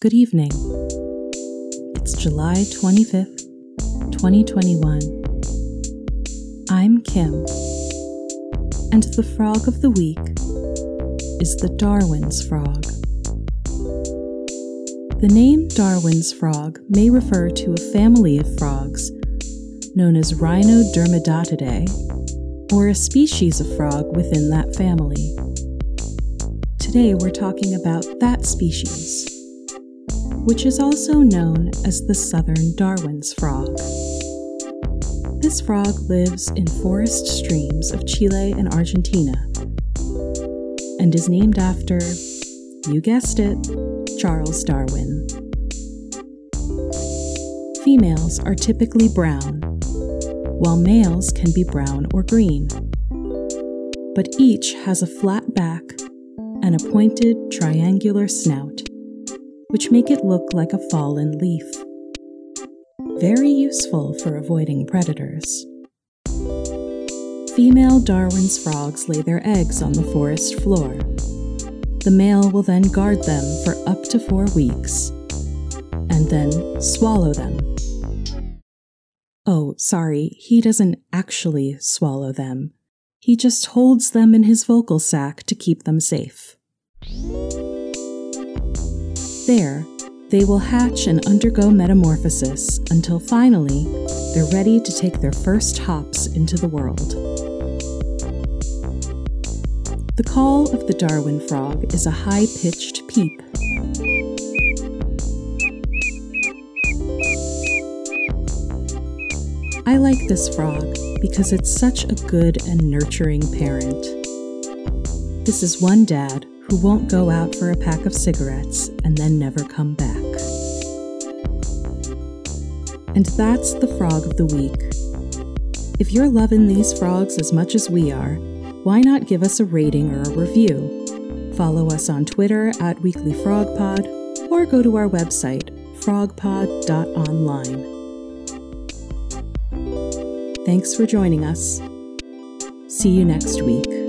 Good evening. It's July 25th, 2021. I'm Kim, and the frog of the week is the Darwin's frog. The name Darwin's frog may refer to a family of frogs known as Rhinodermatidae, or a species of frog within that family. Today we're talking about that species which is also known as the southern Darwin's frog. This frog lives in forest streams of Chile and Argentina and is named after, you guessed it, Charles Darwin. Females are typically brown, while males can be brown or green. But each has a flat back and a pointed triangular snout which make it look like a fallen leaf. Very useful for avoiding predators. Female Darwin's frogs lay their eggs on the forest floor. The male will then guard them for up to four weeks and then swallow them. Oh, sorry, he doesn't actually swallow them. He just holds them in his vocal sac to keep them safe. There, they will hatch and undergo metamorphosis until finally they're ready to take their first hops into the world. The call of the Darwin frog is a high pitched peep. I like this frog because it's such a good and nurturing parent. This is one dad who won't go out for a pack of cigarettes and then never come back. And that's the frog of the week. If you're loving these frogs as much as we are, why not give us a rating or a review? Follow us on Twitter at Weekly Frog Pod or go to our website, frogpod.online. Thanks for joining us. See you next week.